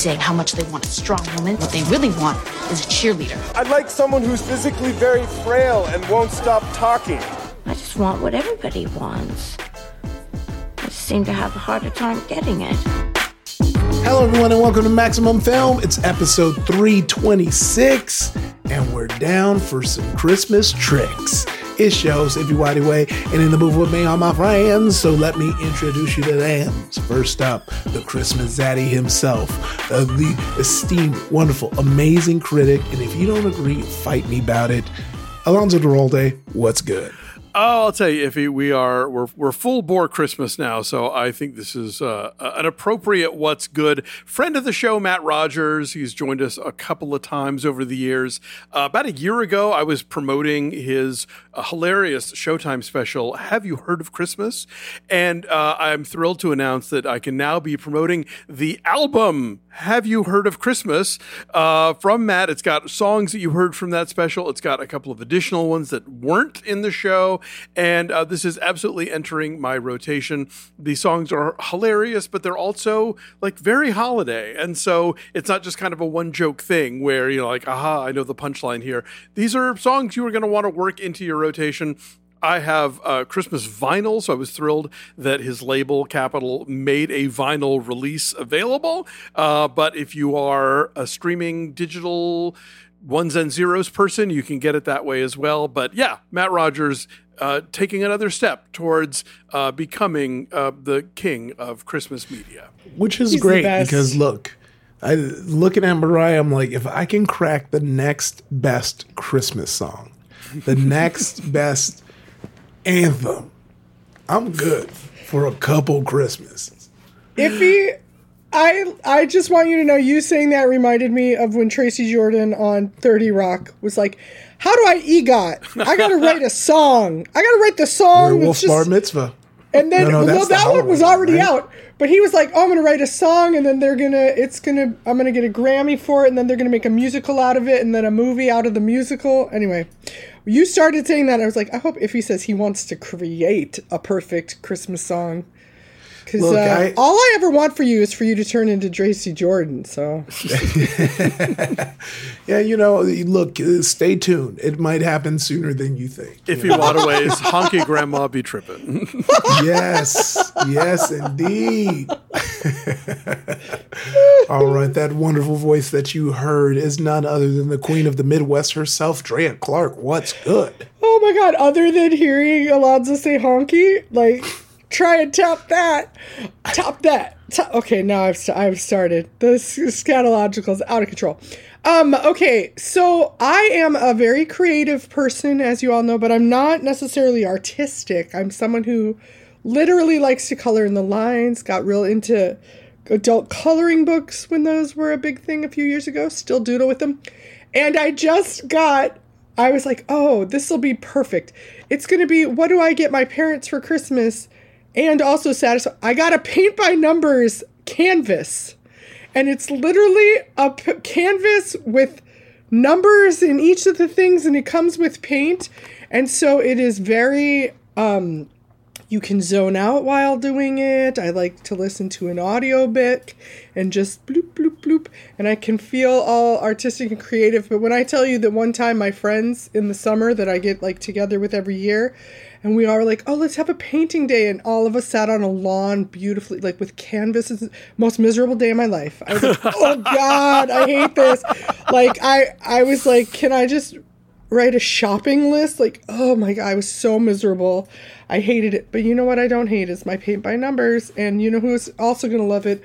saying how much they want a strong woman. What they really want is a cheerleader. I'd like someone who's physically very frail and won't stop talking. I just want what everybody wants. I just seem to have a harder time getting it. Hello, everyone, and welcome to Maximum Film. It's episode 326, and we're down for some Christmas tricks. It shows Ify Nwadiwe and in the booth with me on my friends. So let me introduce you to them. First up, the Christmas Zaddy himself, uh, the esteemed, wonderful, amazing critic. And if you don't agree, fight me about it. Alonso Duralde, what's good? Oh, I'll tell you, Ify, we are we're we're full bore Christmas now, so I think this is uh, an appropriate what's good. Friend of the show, Matt Rogers, he's joined us a couple of times over the years. Uh, about a year ago, I was promoting his uh, hilarious Showtime special. Have you heard of Christmas? And uh, I'm thrilled to announce that I can now be promoting the album. Have you heard of Christmas? Uh, from Matt, it's got songs that you heard from that special. It's got a couple of additional ones that weren't in the show and uh, this is absolutely entering my rotation. The songs are hilarious, but they're also like very holiday. And so it's not just kind of a one joke thing where, you know, like, aha, I know the punchline here. These are songs you are going to want to work into your rotation. I have uh, Christmas vinyl, so I was thrilled that his label Capitol made a vinyl release available. Uh, but if you are a streaming digital ones and zeros person, you can get it that way as well. But yeah, Matt Rogers uh, taking another step towards uh, becoming uh, the king of Christmas media. Which is He's great because look, I looking at Mariah, I'm like, if I can crack the next best Christmas song, the next best anthem, I'm good for a couple Christmases. If he I I just want you to know you saying that reminded me of when Tracy Jordan on 30 Rock was like, How do I EGOT? I gotta write a song. I gotta write the song. Werewolf Bar Mitzvah. And then no, no, well that one was already right? out. But he was like, Oh, I'm gonna write a song and then they're gonna it's gonna I'm gonna get a Grammy for it and then they're gonna make a musical out of it and then a movie out of the musical. Anyway. You started saying that, I was like, I hope if he says he wants to create a perfect Christmas song. Because uh, all I ever want for you is for you to turn into Tracy Jordan. So, yeah, you know, look, uh, stay tuned. It might happen sooner than you think. If you, want ways, honky grandma be tripping. yes, yes, indeed. all right, that wonderful voice that you heard is none other than the queen of the Midwest herself, Drea Clark. What's good? Oh my God! Other than hearing Alonso say honky, like try and top that. Top that. Top. Okay, now I've, I've started. The scatological is out of control. Um, okay, so I am a very creative person, as you all know, but I'm not necessarily artistic. I'm someone who literally likes to color in the lines, got real into adult coloring books when those were a big thing a few years ago, still doodle with them. And I just got, I was like, oh, this will be perfect. It's going to be, what do I get my parents for Christmas? And also satisfied. I got a paint by numbers canvas, and it's literally a p- canvas with numbers in each of the things, and it comes with paint, and so it is very. Um, you can zone out while doing it. I like to listen to an audio book and just bloop bloop bloop, and I can feel all artistic and creative. But when I tell you that one time my friends in the summer that I get like together with every year and we are like, oh, let's have a painting day, and all of us sat on a lawn beautifully, like with canvases. Most miserable day of my life. I was like, oh God, I hate this. Like I, I was like, can I just write a shopping list? Like, oh my God, I was so miserable. I hated it. But you know what? I don't hate is my paint by numbers, and you know who's also gonna love it?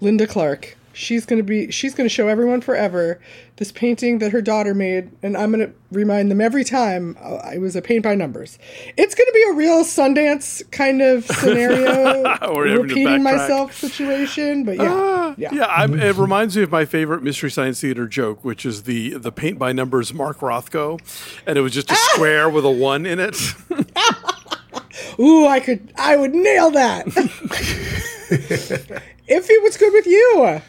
Linda Clark she's going to be she's going to show everyone forever this painting that her daughter made and i'm going to remind them every time uh, it was a paint by numbers. It's going to be a real sundance kind of scenario repeating myself situation but yeah. Uh, yeah, yeah it reminds me of my favorite mystery science theater joke which is the the paint by numbers mark rothko and it was just a ah! square with a one in it. Ooh i could i would nail that. If it was good with you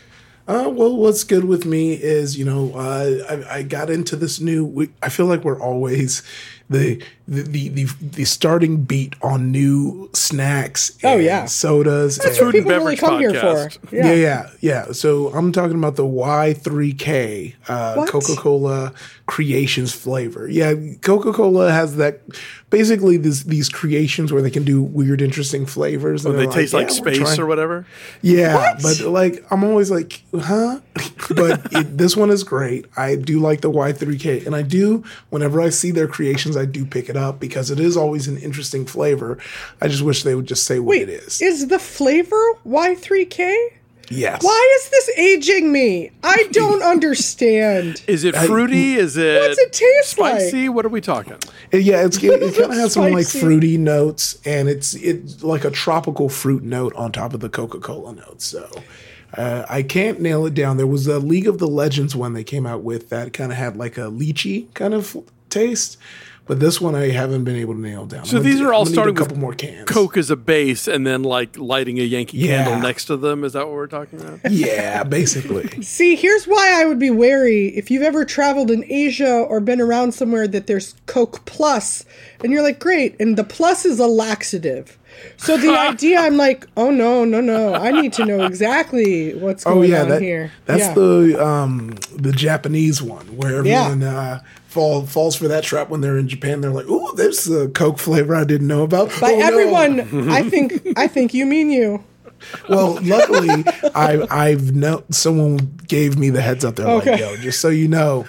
uh, well, what's good with me is, you know, uh, I, I, got into this new. I feel like we're always the the the the, the starting beat on new snacks. Oh, yeah. sodas. That's and- what people really beverage come here for. podcast. yeah. yeah, yeah, So I'm talking about the Y3K uh, Coca Cola Creations flavor. Yeah, Coca Cola has that. Basically, this, these creations where they can do weird, interesting flavors. and they they're taste like "Yeah, we're space or whatever. Yeah, but like I'm always like, huh? but it, this one is great. I do like the Y3K, and I do whenever I see their creations, I do pick it up because it is always an interesting flavor. I just wish they would just say what Wait, it is. is the flavor Y3K? yes. Why is this aging me? I don't understand. Is it fruity? Is it What's it taste like? spicy? What are we talking? Yeah, it's it, it kind of has some like fruity notes, and it's it's like a tropical fruit note on top of the Coca Cola notes. So. Uh, I can't nail it down. There was a League of the Legends one they came out with that kind of had like a lychee kind of taste, but this one I haven't been able to nail down. So I'm gonna these do- are all I'm gonna starting a couple with more cans. Coke as a base, and then like lighting a Yankee Yeah. candle next to them. Is that what we're talking about? Yeah, basically. See, here's why I would be wary if you've ever traveled in Asia or been around somewhere that there's Coke Plus, and you're like, great, and the plus is a laxative. So the idea, I'm like, oh no, no, no, I need to know exactly what's going Oh yeah, on that, here. that's Yeah. the um the Japanese one where Yeah. everyone uh, fall falls for that trap when they're in Japan. They're like, "Ooh, there's a Coke flavor I didn't know about." By Oh, no. everyone, I think I think you mean you. Well, luckily, I I've no someone gave me the heads up. They're Okay. like, "Yo, just so you know,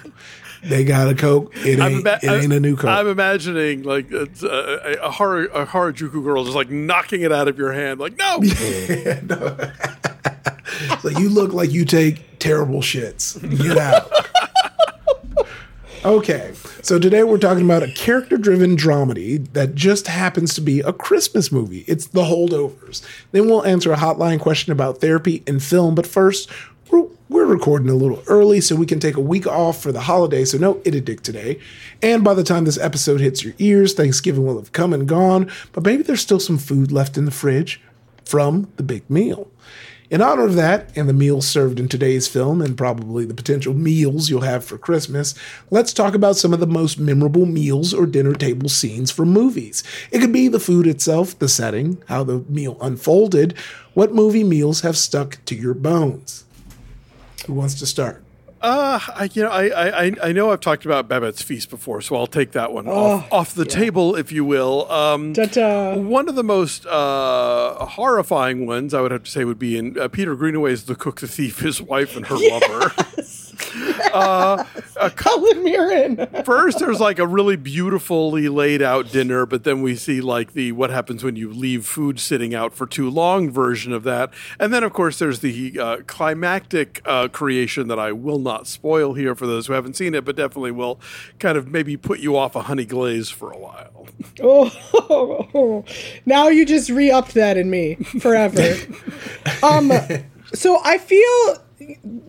they got a Coke. It ain't ima- it ain't a new Coke." I'm imagining like it's a, a, Har- a Harajuku girl just like knocking it out of your hand, like no. so you look like you take terrible shits. Get out. Okay, so today we're talking about a character driven dramedy that just happens to be a Christmas movie. It's The Holdovers. Then we'll answer a hotline question about therapy and film, but first, we're, we're recording a little early so we can take a week off for the holiday, so no Ididick today. And by the time this episode hits your ears, Thanksgiving will have come and gone, but maybe there's still some food left in the fridge from the big meal. In honor of that, and the meals served in today's film, and probably the potential meals you'll have for Christmas, let's talk about some of the most memorable meals or dinner table scenes from movies. It could be the food itself, the setting, how the meal unfolded. What movie meals have stuck to your bones? Who wants to start? Uh, I, you know, I, I, I- know I've talked about Babette's Feast before, so I'll take that one off, off the table, if you will. Um, one of the most uh, horrifying ones, I would have to say, would be in uh, Peter Greenaway's The Cook, the Thief, his wife and her lover. Helen Mirren. First, there's like a really beautifully laid out dinner, but then we see like the what happens when you leave food sitting out for too long version of that. And then, of course, there's the uh, climactic uh, creation that I will not spoil here for those who haven't seen it, but definitely will kind of maybe put you off a honey glaze for a while. Oh, now you just re-upped that in me forever. um, so I feel,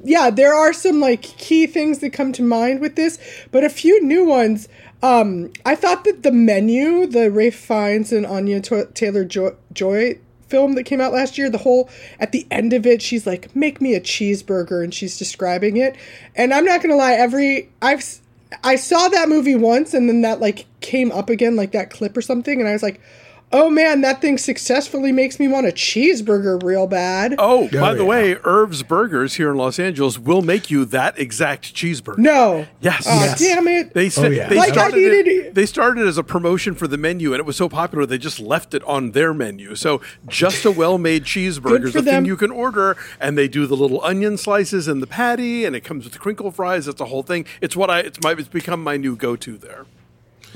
yeah, there are some like key things that come to mind with this, but a few new ones. Um, I thought that the menu, the Ralph Fiennes and Anya Taylor Joy film that came out last year, the whole at the end of it, she's like, "Make me a cheeseburger," and she's describing it. And I'm not gonna lie, every I've I saw that movie once, and then that like came up again, like that clip or something, and I was like, "Oh man, that thing successfully makes me want a cheeseburger real bad." Oh, by Oh, the way, Irv's Burgers here in Los Angeles will make you that exact cheeseburger. No. Yes. Oh, Yes. damn it. They said oh, yeah. they Like I started needed- it, they started as a promotion for the menu, and it was so popular they just left it on their menu. So just a well-made cheeseburger is for a thing you can order, and they do the little onion slices and the patty, and it comes with the crinkle fries. It's a whole thing. It's what I it's my it's become my new go-to there.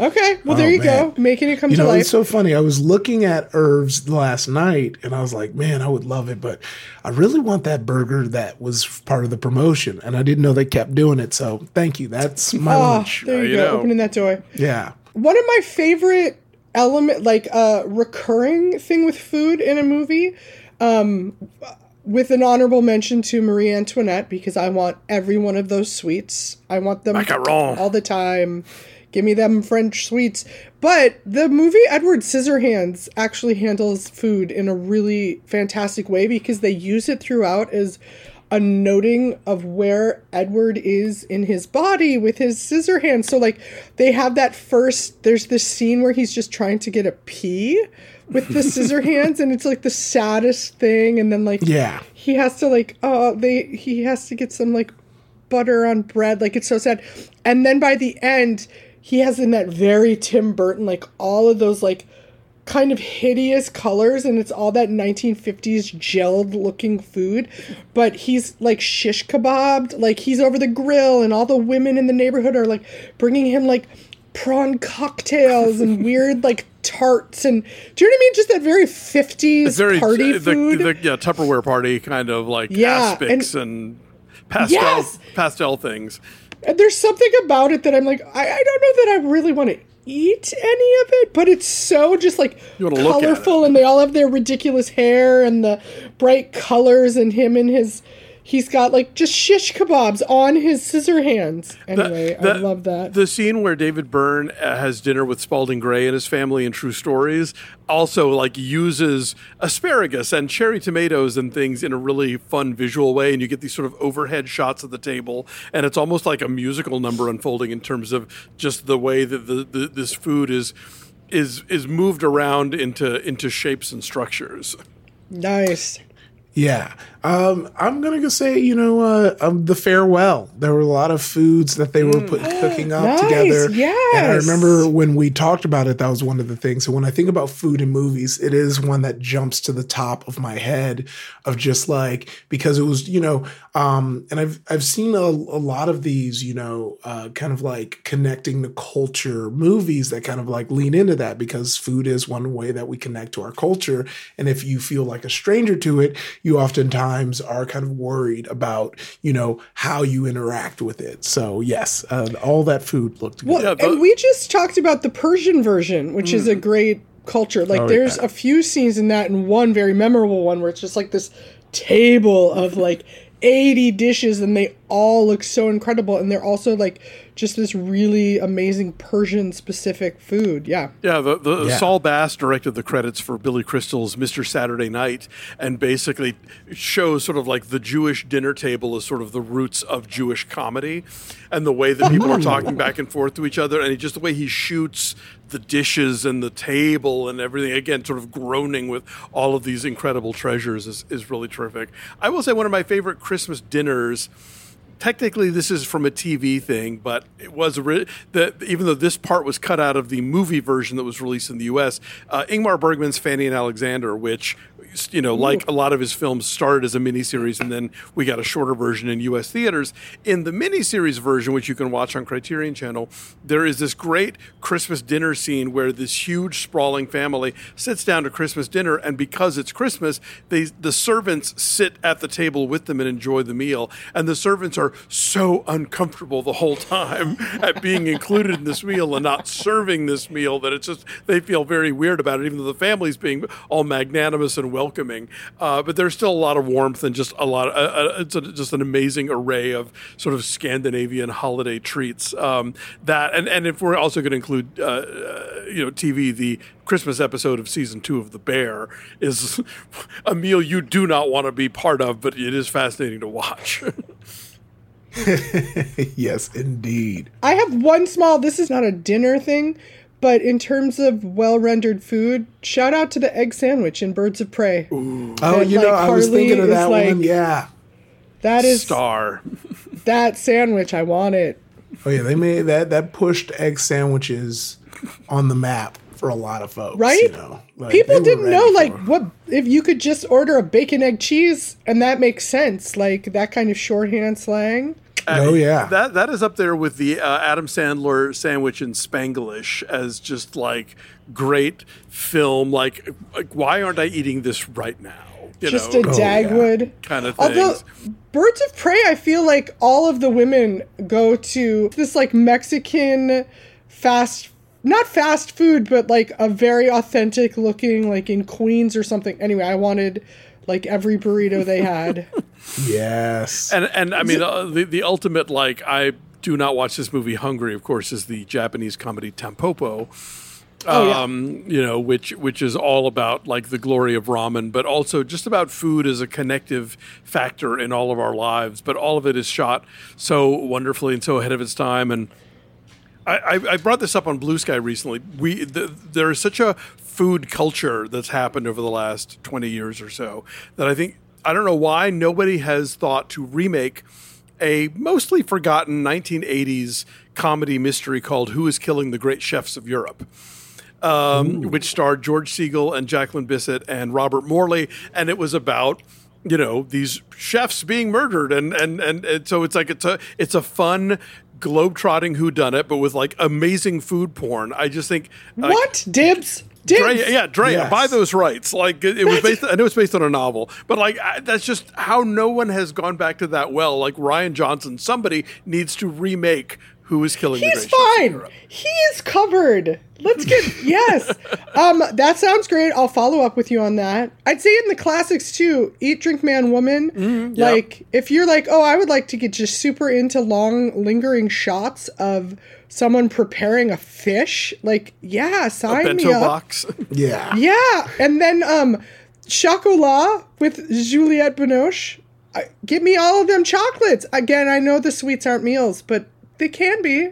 Okay, well Oh, there you man. go, making it come You to know, life. it's so funny. I was looking at Irv's last night and I was like, man, I would love it, but I really want that burger that was part of the promotion. And I didn't know they kept doing it. So thank you. That's my oh, lunch. there you you go, know. opening that door. Yeah. One of my favorite element, like uh, recurring thing with food in a movie, um, with an honorable mention to Marie Antoinette because I want every one of those sweets. I want them Macaron. all the time. Give me them French sweets. But the movie Edward Scissorhands actually handles food in a really fantastic way because they use it throughout as a noting of where Edward is in his body with his scissor hand. So like they have that first there's this scene where he's just trying to get a pea with the scissor hands and it's like the saddest thing and then like Yeah. he has to like oh they he has to get some like butter on bread like it's so sad and then by the end he has in that very tim burton like all of those like kind of hideous colors and it's all that 1950s gelled looking food but he's like shish kebabbed like he's over the grill and all the women in the neighborhood are like bringing him like prawn cocktails and weird like tarts and do you know what I mean? Just that very 50s It's very party the, food. The, yeah, Tupperware party kind of like Yeah, aspics and, pastel Yes! pastel things. And there's something about it that I'm like, I, I don't know that I really want to eat any of it, but it's so just like You wanna look at colorful, and they all have their ridiculous hair and the bright colors, and him and his. He's got like just shish kebabs on his scissor hands. Anyway, I The- love that. The scene where David Byrne uh, has dinner with Spalding Gray and his family in True Stories also like uses asparagus and cherry tomatoes and things in a really fun visual way, and you get these sort of overhead shots of the table, and it's almost like a musical number unfolding in terms of just the way that the, the this food is is is moved around into into shapes and structures. nice. Yeah. Um, I'm going to go say, you know, uh, um, the farewell. There were a lot of foods that they were put, cooking up Nice, together. And I remember when we talked about it, that was one of the things. So when I think about food in movies, it is one that jumps to the top of my head of just like, because it was, you know, um, and I've, I've seen a, a lot of these, you know, uh, kind of like connecting the culture movies that kind of like lean into that because food is one way that we connect to our culture. And if you feel like a stranger to it, you oftentimes are kind of worried about, you know, how you interact with it. So yes, uh, all that food looked good. Well, Yeah, the- and we just talked about the Persian version, which is a great culture. Like, Oh, there's yeah. a few scenes in that, and one very memorable one where it's just like this table of like 80 dishes, and they all look so incredible, and they're also like just this really amazing Persian specific food. Yeah. Yeah, the, the Yeah. Saul Bass directed the credits for Billy Crystal's Mr. Saturday Night, and basically shows sort of like the Jewish dinner table as sort of the roots of Jewish comedy, and the way that oh, people are talking back and forth to each other, and just the way he shoots the dishes and the table and everything. Again, sort of groaning with all of these incredible treasures is, is really terrific. I will say one of my favorite Christmas dinners technically this is from a TV thing, but it was re- even though this part was cut out of the movie version that was released in the U.S., uh, Ingmar Bergman's Fanny and Alexander, which you know, like a lot of his films, started as a miniseries, and then we got a shorter version in U.S. theaters. In the miniseries version, which you can watch on Criterion Channel, there is this great Christmas dinner scene where this huge sprawling family sits down to Christmas dinner, and because it's Christmas, they the servants sit at the table with them and enjoy the meal, and the servants are so uncomfortable the whole time at being included in this meal and not serving this meal that it's just they feel very weird about it, even though the family's being all magnanimous and welcoming. Uh, but there's still a lot of warmth and just a lot. Of, uh, uh, it's a, just an amazing array of sort of Scandinavian holiday treats. Um, that and and if we're also going to include, uh, uh, you know, TV, the Christmas episode of season two of The Bear is a meal you do not want to be part of, but it is fascinating to watch. yes, indeed. I have one small, this is not a dinner thing, but in terms of well rendered food, shout out to the egg sandwich in Birds of Prey. Oh, And, you know, like, I was thinking of is that like- one. Yeah. That is Star. that sandwich. I want it. Oh yeah, they made that that pushed egg sandwiches on the map for a lot of folks. Right? You know, Like, People didn't know like it. what if you could just order a bacon egg cheese and that makes sense. Like that kind of shorthand slang. Oh yeah. That that is up there with the uh, Adam Sandler sandwich in Spanglish as just like great film. Like, like why aren't I eating this right now? You just know, a Dagwood kind of Although. Birds of Prey, I feel like all of the women go to this like Mexican fast not fast food, but like a very authentic looking like in Queens or something. Anyway, I wanted like every burrito they had. yes. And and I mean uh, the the ultimate like I do not watch this movie Hungry. Of course, is the Japanese comedy Tampopo. Oh, yeah. um, you know, which which is all about like the glory of ramen, but also just about food as a connective factor in all of our lives. But all of it is shot so wonderfully and so ahead of its time. And I, I, I brought this up on Blue Sky recently. We the, there is such a food culture that's happened over the last twenty years or so that I think I don't know why nobody has thought to remake a mostly forgotten 1980s comedy mystery called Who is Killing the Great Chefs of Europe um, which starred George Segal and Jacqueline Bisset and Robert Morley, and it was about you know these chefs being murdered, and and and, and so it's like it's a it's a fun globetrotting who done it, but with like amazing food porn. I just think what? Dibs. Drea, yeah, Drea, Yes. buy those rights. Like it, it was based. I know it's based on a novel, but like I, that's just how no one has gone back to that well. Like Rian Johnson, somebody needs to remake Who is Killing the He's Great Chefs of fine. Europe. He is covered. Let's get yes. Um, that sounds great. I'll follow up with you on that. I'd say in the classics too, Eat, Drink, Man, Woman. Mm-hmm, yeah. Like if you're like, oh, I would like to get just super into long, lingering shots of someone preparing a fish. Like, yeah, sign me Bento up. box. Yeah. Yeah, and then um, chocolat with Juliette Binoche. I, give me all of them chocolates. Again, I know the sweets aren't meals, but they can be.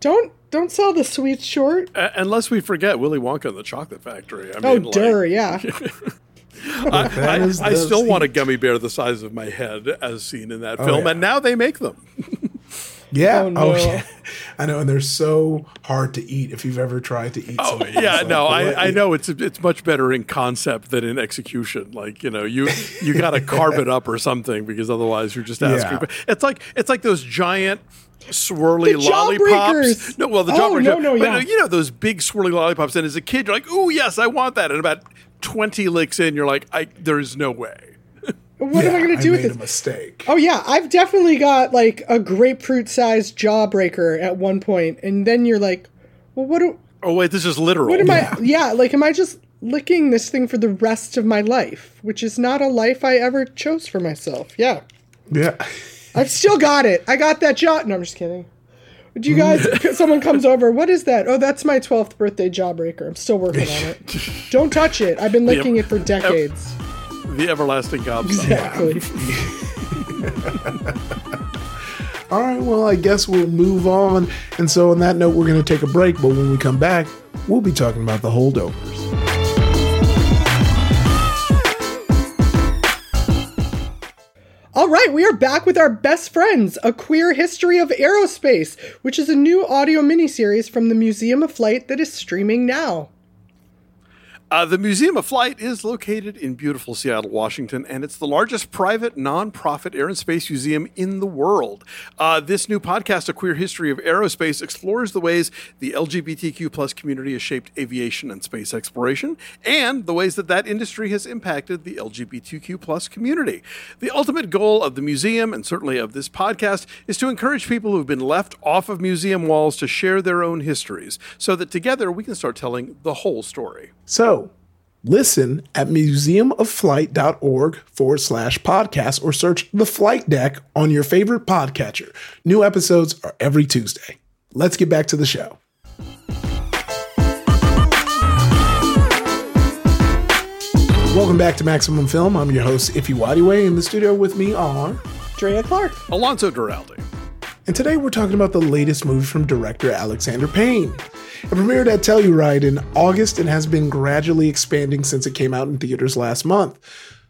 Don't don't sell the sweets short. A- Unless we forget Willy Wonka and the Chocolate Factory. I Oh, mean, like, dur, yeah. I, I- I still want a gummy bear the size of my head, as seen in that film, yeah. and now they make them. Yeah. Oh, Oh, yeah. I know, and they're so hard to eat if you've ever tried to eat Oh yeah, no, like, I, I know it's it's much better in concept than in execution. Like you know, you you got to carve it up or something because otherwise you're just asking. Yeah. It's like it's like those giant swirly The lollipops. No, well the Oh, no, no, but, yeah. you know those big swirly lollipops, and as a kid you're like, oh yes, I want that, and about twenty licks in, you're like, I there's no way. What am I going to do with made this? a mistake. Oh yeah, I've definitely got like a grapefruit-sized jawbreaker at one point, and then you're like, well, what do, Oh wait, this is literal. what am I? Yeah, like, am I just licking this thing for the rest of my life, which is not a life I ever chose for myself? Yeah. Yeah. I've still got it. I got that jaw. No, I'm just kidding. Do you guys? someone comes over. What is that? Oh, that's my 12th birthday jawbreaker. I'm still working on it. Don't touch it. I've been licking it for decades. The everlasting gobstopper. Exactly. All right, well, I guess we'll move on. And so, on that note, we're going to take a break. But when we come back, we'll be talking about the holdovers. All right, we are back with our best friends, A Queer History of Aerospace, which is a new audio miniseries from the Museum of Flight that is streaming now. Uh, the Museum of Flight is located in beautiful Seattle, Washington, and it's the largest private nonprofit air and space museum in the world. Uh, this new podcast, A Queer History of Aerospace, explores the ways the LGBTQ plus community has shaped aviation and space exploration, and the ways that that industry has impacted the LGBTQ plus community. The ultimate goal of the museum, and certainly of this podcast, is to encourage people who have been left off of museum walls to share their own histories, so that together we can start telling the whole story. So, listen at museumofflight.org forward slash podcast or search the flight deck on your favorite podcatcher. New episodes are every Tuesday. Let's get back to the show. Welcome back to Maximum Film. I'm your host, Ify Nwadiwe. In the studio with me are. Drea Clark. Alonso Duralde. And today we're talking about the latest movie from director Alexander Payne. It premiered at Telluride in August and has been gradually expanding since it came out in theaters last month.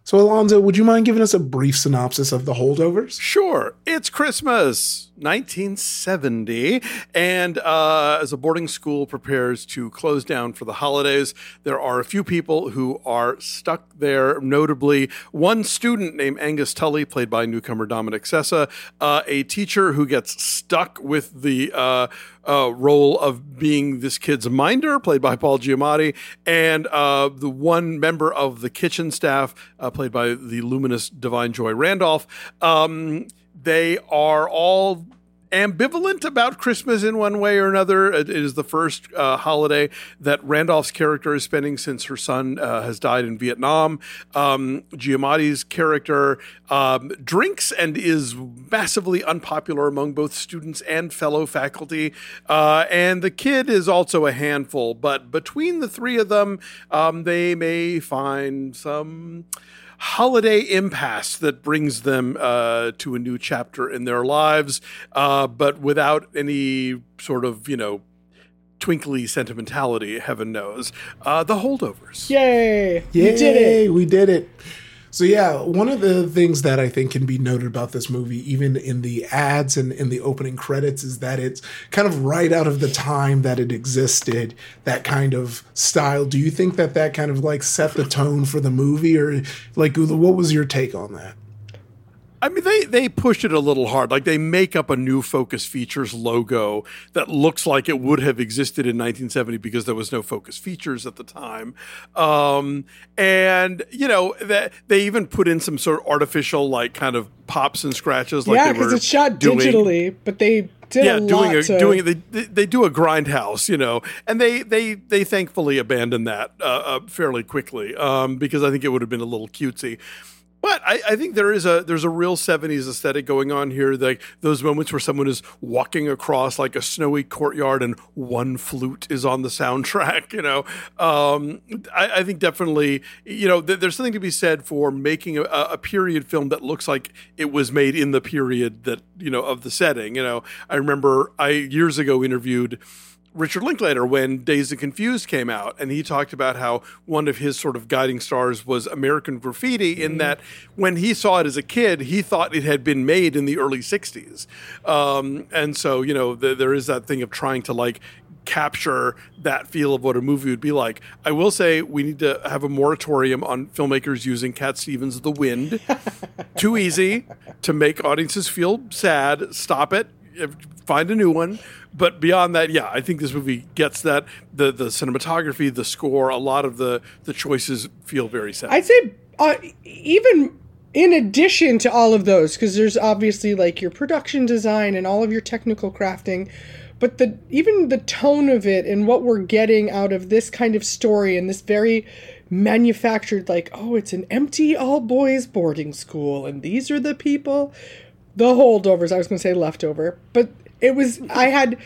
So, Alonso, would you mind giving us a brief synopsis of the holdovers? Sure, it's Christmas, 1970, and uh, as a boarding school prepares to close down for the holidays, there are a few people who are stuck there. Notably, one student named Angus Tully, played by newcomer Dominic Sessa, uh, a teacher who gets stuck with the uh, uh, role of being this kid's minder, played by Paul Giamatti, and uh, the one member of the kitchen staff, uh, played by the luminous Da'Vine Joy Randolph. Um, they are all ambivalent about Christmas in one way or another. It is the first uh, holiday that Randolph's character is spending since her son uh, has died in Vietnam. Um, Giamatti's character um, drinks and is massively unpopular among both students and fellow faculty. Uh, and the kid is also a handful, but between the three of them, um, they may find some holiday impasse that brings them uh, to a new chapter in their lives, uh, but without any sort of, you know, twinkly sentimentality, heaven knows. Uh, the holdovers. Yay! Yay, We did it. We did it. So yeah, one of the things that I think can be noted about this movie, even in the ads and in the opening credits, is that it's kind of right out of the time that it existed. That kind of style. Do you think that that kind of like set the tone for the movie, or like what was your take on that? I mean, they they push it a little hard. Like they make up a new Focus Features logo that looks like it would have existed in 1970 because there was no Focus Features at the time. Um, and you know that they even put in some sort of artificial like kind of pops and scratches. Like yeah, because it's shot doing- digitally, but they did yeah, a lot doing a to, doing they, they they do a grindhouse, you know, and they they they thankfully abandoned that uh, uh, fairly quickly um, because I think it would have been a little cutesy. But I, I think there is a there's a real '70s aesthetic going on here. Like those moments where someone is walking across like a snowy courtyard and one flute is on the soundtrack. You know, um, I, I think definitely you know th- there's something to be said for making a, a period film that looks like it was made in the period that you know of the setting. You know, I remember I years ago interviewed. Richard Linklater when Dazed and Confused came out, and he talked about how one of his sort of guiding stars was American Graffiti, in that when he saw it as a kid, he thought it had been made in the early '60s, um, and so you know th- there is that thing of trying to like capture that feel of what a movie would be like. I will say we need to have a moratorium on filmmakers using Cat Stevens' The Wind. Too easy to make audiences feel sad. Stop it. Find a new one. But beyond that, yeah, I think this movie gets that the the cinematography, the score, a lot of the the choices feel very sad. I'd say uh, even in addition to all of those, because there's obviously like your production design and all of your technical crafting, but the even the tone of it and what we're getting out of this kind of story and this very manufactured like oh it's an empty all boys boarding school and these are the people the holdovers i was going to say leftover but it was i had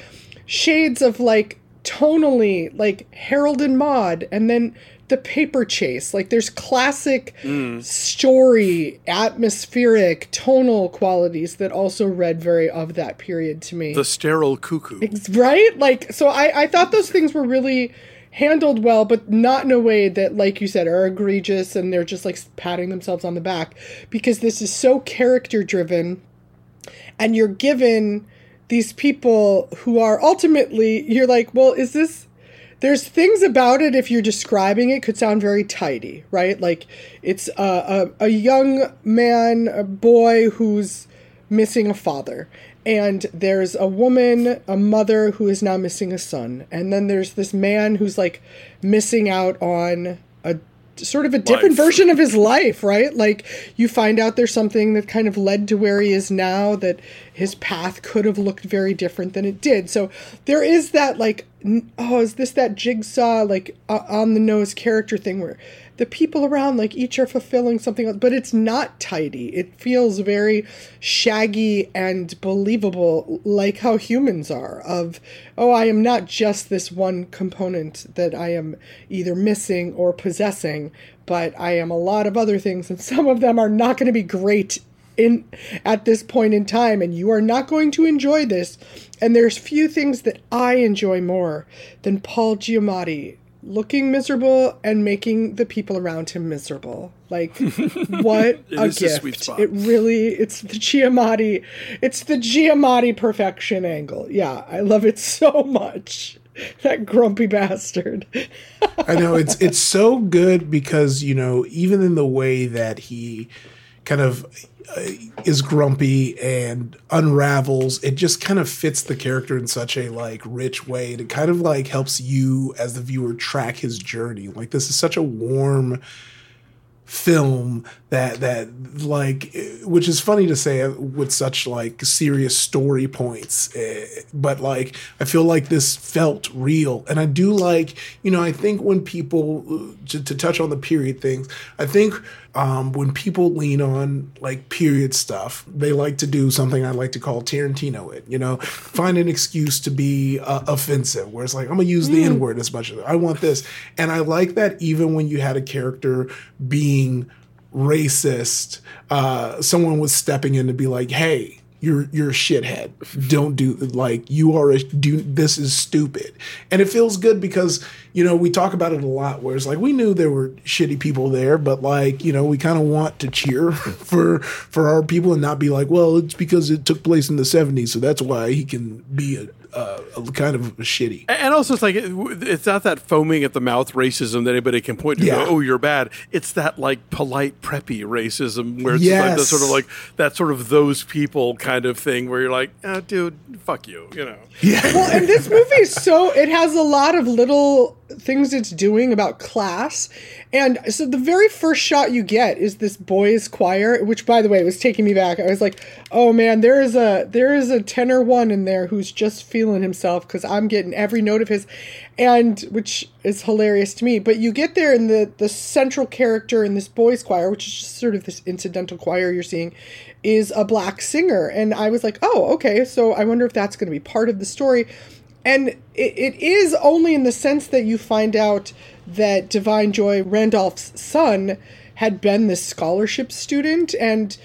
shades of like tonally like harold and maude and then the paper chase. Like there's classic mm. story atmospheric tonal qualities that also read very of that period to me. The sterile cuckoo. right? Like so i i thought those things were really handled well but not in a way that like you said are egregious and they're just like patting themselves on the back because this is so character driven and you're given these people who are ultimately you're like well is this there's things about it if you're describing it could sound very tidy right? Like it's a, a, a young man a boy who's missing a father. And there's a woman a mother who is now missing a son. And then there's this man who's like missing out on a sort of a different Life. version of his life, right? Like you find out there's something that kind of led to where he is now that his path could have looked very different than it did. So there is that like oh, is this that jigsaw like uh, on the nose character thing where the people around like each are fulfilling something else, but it's not tidy. It feels very shaggy and believable like how humans are of oh, I am not just this one component that I am either missing or possessing, but I am a lot of other things and some of them are not going to be great in at this point in time and you are not going to enjoy this and there's few things that I enjoy more than Paul Giamatti looking miserable and making the people around him miserable. Like what a is a gift. sweet spot. It really it's the Giamatti it's the Giamatti perfection angle. Yeah, I love it so much. That grumpy bastard. I know it's it's so good because you know even in the way that he kind of is grumpy and unravels, it just kind of fits the character in such a like rich way. And it kind of like helps you as the viewer track his journey. Like this is such a warm film that that like which is funny to say with such like serious story points eh, but like i feel like this felt real and i do like you know i think when people to, to touch on the period things i think um, when people lean on like period stuff they like to do something i like to call tarantino it you know? Find an excuse to be uh, offensive where it's like i'm gonna use the n-word as much as i want this. And i like that even when you had a character being racist, uh, someone was stepping in to be like, "Hey, you're you're a shithead. Don't do like you are a do. This is stupid." And it feels good because you know we talk about it a lot. Where it's like we knew there were shitty people there, but like you know we kind of want to cheer for for our people and not be like, "Well, it's because it took place in the '70s, so that's why he can be a." Uh, kind of shitty, and also it's like it's not that foaming at the mouth racism that anybody can point to. Yeah. Go, oh, you're bad. It's that like polite preppy racism where it's Yes. like the sort of like that sort of those people kind of thing where you're like, oh, dude, fuck you, you know. well, and this movie is so it has a lot of little things it's doing about class. And so the very first shot you get is this boys choir, which by the way was taking me back. I was like, "Oh man, there is a there is a tenor one in there who's just feeling himself cuz I'm getting every note of his." And which is hilarious to me. But you get there and the the central character in this boys choir, which is just sort of this incidental choir you're seeing, is a black singer. And I was like, "Oh, okay. So I wonder if that's going to be part of the story." And it, it is only in the sense that you find out that Da'Vine Joy Randolph's son had been this scholarship student and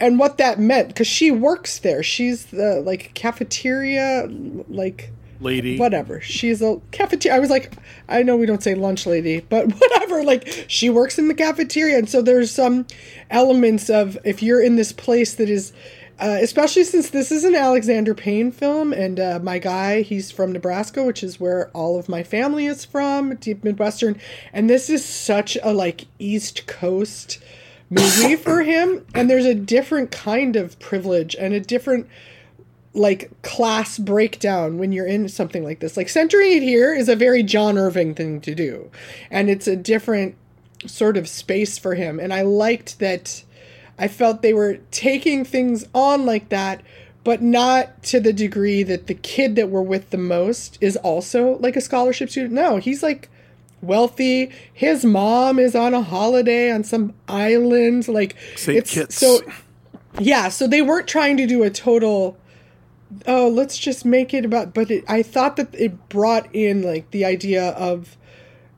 and what that meant because she works there. She's the like cafeteria like Lady. whatever. She's a cafeteria. I was like, I know we don't say lunch lady, but whatever. Like she works in the cafeteria, and so there's some elements of if you're in this place that is. Uh, especially since this is an Alexander Payne film, and uh, my guy, he's from Nebraska, which is where all of my family is from, deep Midwestern, and this is such a like East Coast movie for him, and there's a different kind of privilege and a different like class breakdown when you're in something like this. Like centering it here is a very John Irving thing to do. And it's a different sort of space for him. And I liked that I felt they were taking things on like that, but not to the degree that the kid that we're with the most is also like a scholarship student. No, he's like wealthy. His mom is on a holiday on some island. Like Saint Kitts. so yeah, so they weren't trying to do a total oh, let's just make it about but it, I thought that it brought in like the idea of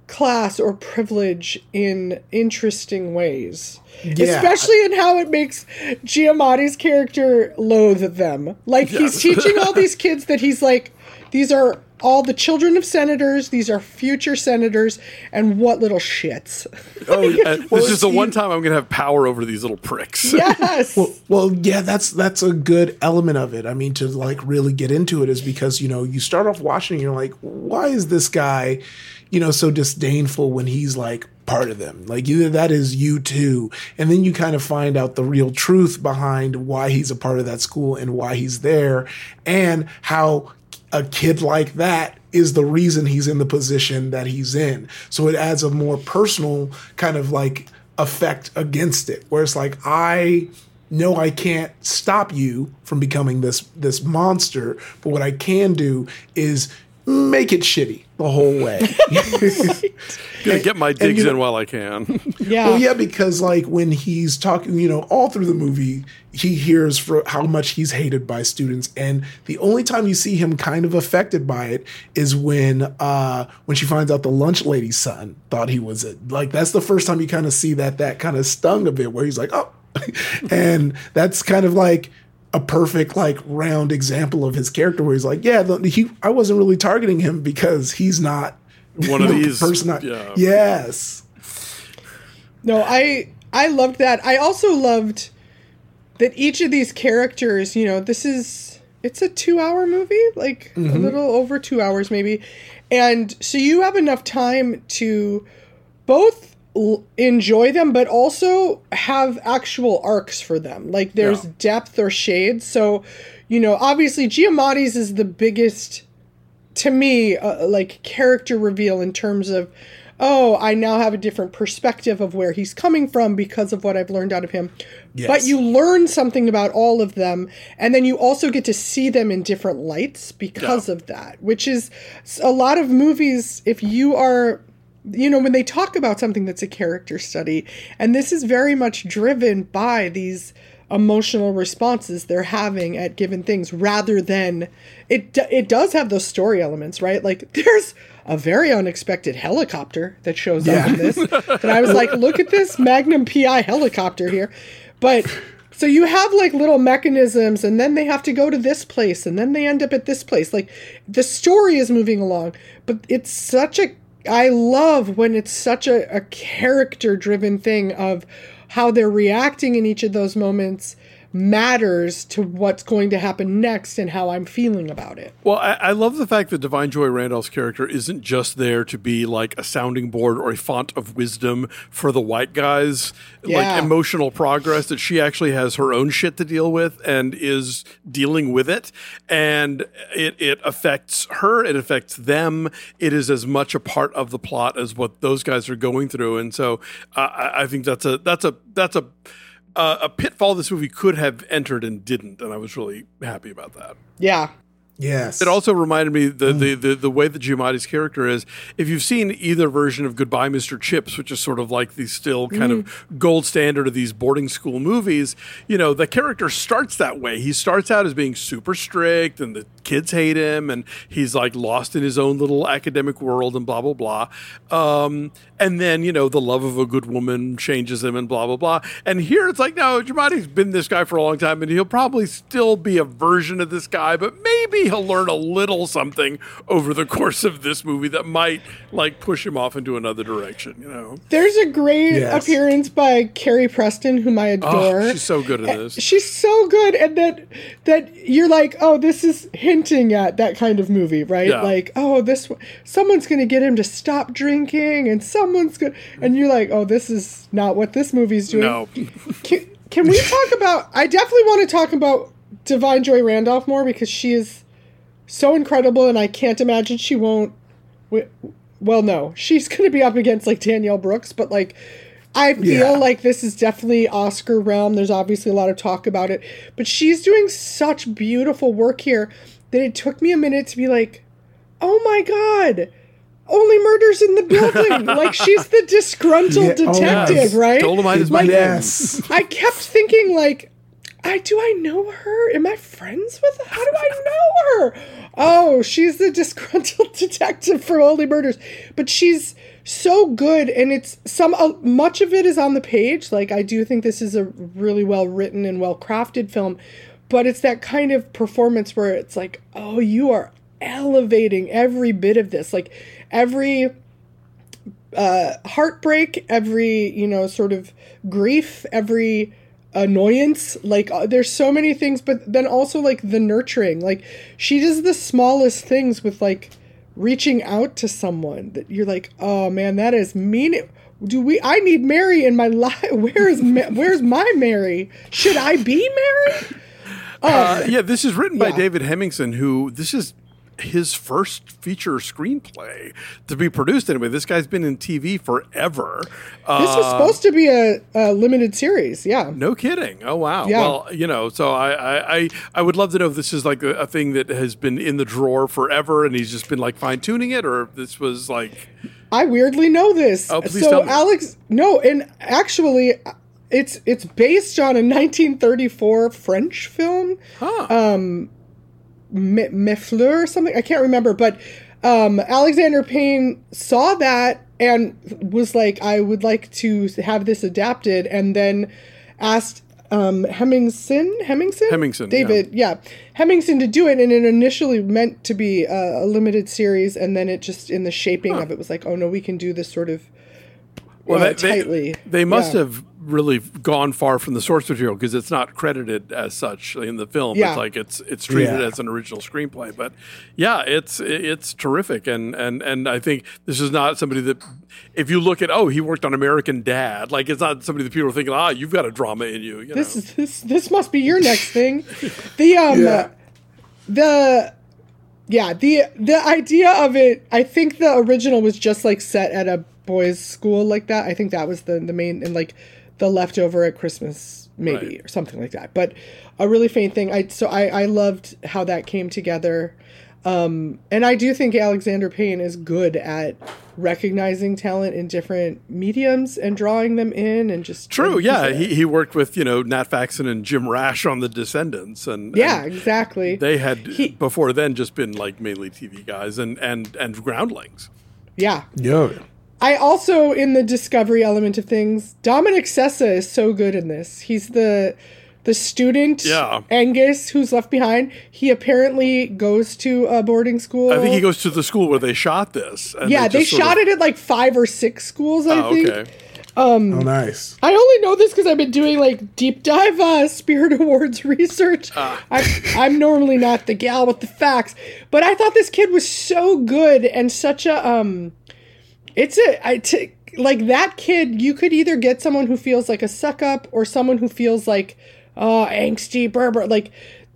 class or privilege in interesting ways. Yeah. Especially in how it makes Giamatti's character loathe them. Like he's teaching all these kids that he's like these are all the children of senators, these are future senators, and what little shits. Oh, yeah. Uh, well, this is the see- one time I'm going to have power over these little pricks. Yes. Well, yeah, that's that's a good element of it. I mean, to like really get into it is because you know you start off watching, and you're like, why is this guy, you know, so disdainful when he's like part of them? Like either that is you too, and then you kind of find out the real truth behind why he's a part of that school and why he's there, and how a kid like that is the reason he's in the position that he's in. So it adds a more personal kind of like effect against it, where it's like I know I can't stop you from becoming this this monster, but what I can do is make it shitty the whole way. Gonna get my digs you know- in while I can. yeah. Well, yeah, because like when he's talking, you know, all through the movie, he hears for how much he's hated by students, and the only time you see him kind of affected by it is when uh when she finds out the lunch lady's son thought he was it. Like that's the first time you kind of see that that kind of stung a bit, where he's like, oh, and that's kind of like a perfect like round example of his character, where he's like, yeah, the, he I wasn't really targeting him because he's not One of these. person. I- yeah. Yes. No, I I loved that. I also loved that each of these characters, you know, this is it's a 2-hour movie, like a mm-hmm. little over 2 hours maybe. And so you have enough time to both l- enjoy them but also have actual arcs for them. Like there's Yeah. depth or shade. So, you know, obviously Giamatti's is the biggest to me uh, like character reveal in terms of oh, I now have a different perspective of where he's coming from because of what I've learned out of him. But you learn something about all of them, and then you also get to see them in different lights because Yeah. of that, which is a lot of movies. If you are you know, when they talk about something that's a character study, and this is very much driven by these emotional responses they're having at given things rather than it it does have those story elements right? Like there's a very unexpected helicopter that shows up in this. And i was like look at this magnum pi helicopter here. But so you have like little mechanisms and then they have to go to this place and then they end up at this place. Like the story is moving along but it's such a i love when it's such a, a character driven thing of how they're reacting in each of those moments matters to what's going to happen next and how i'm feeling about it Well, I, I love the fact that Da'Vine Joy Randolph's character isn't just there to be like a sounding board or a font of wisdom for the white guys, Yeah. like emotional progress, that she actually has her own shit to deal with and is dealing with it. And it, it affects her, it affects them. It is as much a part of the plot as what those guys are going through. And so uh, I, I think that's a, that's a, that's a, uh, a pitfall this movie could have entered and didn't. And I was really happy about that. yeah Yes. It also reminded me the, the, the, the way that Giamatti's character is. If you've seen either version of Goodbye, Mr. Chips, which is sort of like the still kind of gold standard of these boarding school movies, you know, the character starts that way. He starts out as being super strict and the kids hate him and he's like lost in his own little academic world and blah, blah, blah. Um, and then, you know, the love of a good woman changes him and blah, blah, blah. And here it's like, no, Giamatti's been this guy for a long time and he'll probably still be a version of this guy, but maybe he'll learn a little something over the course of this movie that might like push him off into another direction, you know? There's a great Yes. appearance by Carrie Preston, whom I adore. Oh, she's so good at this. She's so good, and that that you're like, oh, this is hinting at that kind of movie, right? Yeah. Like, oh, this someone's gonna get him to stop drinking, and someone's gonna, and you're like, oh, this is not what this movie's doing. No. Can, can we talk about? I definitely want to talk about Da'Vine Joy Randolph more because she is so incredible, and I can't imagine she won't. Well, no, she's going to be up against like Danielle Brooks, but like, I feel Yeah. like this is definitely Oscar realm. There's obviously a lot of talk about it, but she's doing such beautiful work here that it took me a minute to be like, oh my god. Only murders in the building. like she's the disgruntled Yeah, oh, detective, yes. right? Dolomite is my name. yes. I kept thinking like, I do I know her? Am I friends with her? How do I know her? Oh, she's the disgruntled detective for Only Murders, but she's so good, and it's some uh, much of it is on the page. Like I do think this is a really well written and well crafted film, but it's that kind of performance where it's like, oh, you are elevating every bit of this, like every heartbreak, every, you know, sort of grief, every annoyance. Like, uh, there's so many things, but then also, like, the nurturing. Like, she does the smallest things with, like, reaching out to someone that you're like, oh man, that is mean. Do we? I need Mary in my life. Where is Ma- where's my Mary? Should I be Mary? Uh, yeah, this is written by Yeah. David Hemingson, who this is his first feature screenplay to be produced anyway. This guy's been in TV forever. Uh, This was supposed to be a, a limited series. Yeah. No kidding. Oh wow. Yeah. Well, you know, so I, I I I would love to know if this is like a, a thing that has been in the drawer forever, and he's just been like fine tuning it, or if this was like I weirdly know this. Oh, please so tell me. Alex, no, and actually, it's it's based on a 1934 French film, um, Me- Mefleur or something. I can't remember, but um, Alexander Payne saw that and was like, "I would like to have this adapted," and then asked um, Hemingson, Hemingson, Hemingson, David, yeah. Hemingson to do it, and it initially meant to be a, a limited series, and then it just in the shaping of it was like, oh no, we can do this sort of well, uh, they, they- tightly. They, must Yeah. have really gone far from the source material because it's not credited as such in the film. Yeah. It's like it's it's treated Yeah. as an original screenplay. But yeah, it's it's terrific, and and and I think this is not somebody that if you look at oh he worked on American Dad, like it's not somebody that people are thinking ah you've got a drama in you. you This know? is this this must be your next thing. The um Yeah. the yeah, the the idea of it, I think the original was just like set at a boys' school like that. I think that was the the main and like the leftover at Christmas maybe Right. or something like that. But a really faint thing. I so I I loved how that came together. Um, and I do think Alexander Payne is good at recognizing talent in different mediums and drawing them in and just True, and yeah. He, he worked with, you know, Nat Faxon and Jim Rash on The Descendants. And yeah, and exactly. they had He- before then just been like mainly TV guys and, and, and groundlings. yeah. Yo. I also, in the discovery element of things, Dominic Sessa is so good in this. He's the the student, Yeah. Angus, who's left behind. He apparently goes to a boarding school. I think he goes to the school where they shot this. and Yeah, they just sort shot of- it at like five or six schools. I Oh, think. okay. Oh, nice. I only know this because I've been doing like deep dive uh, Spirit Awards research. Ah. I'm, I'm normally not the gal with the facts, but I thought this kid was so good and such a um. It's a I t- like that kid. You could either get someone who feels like a suck up or someone who feels like uh angsty berber like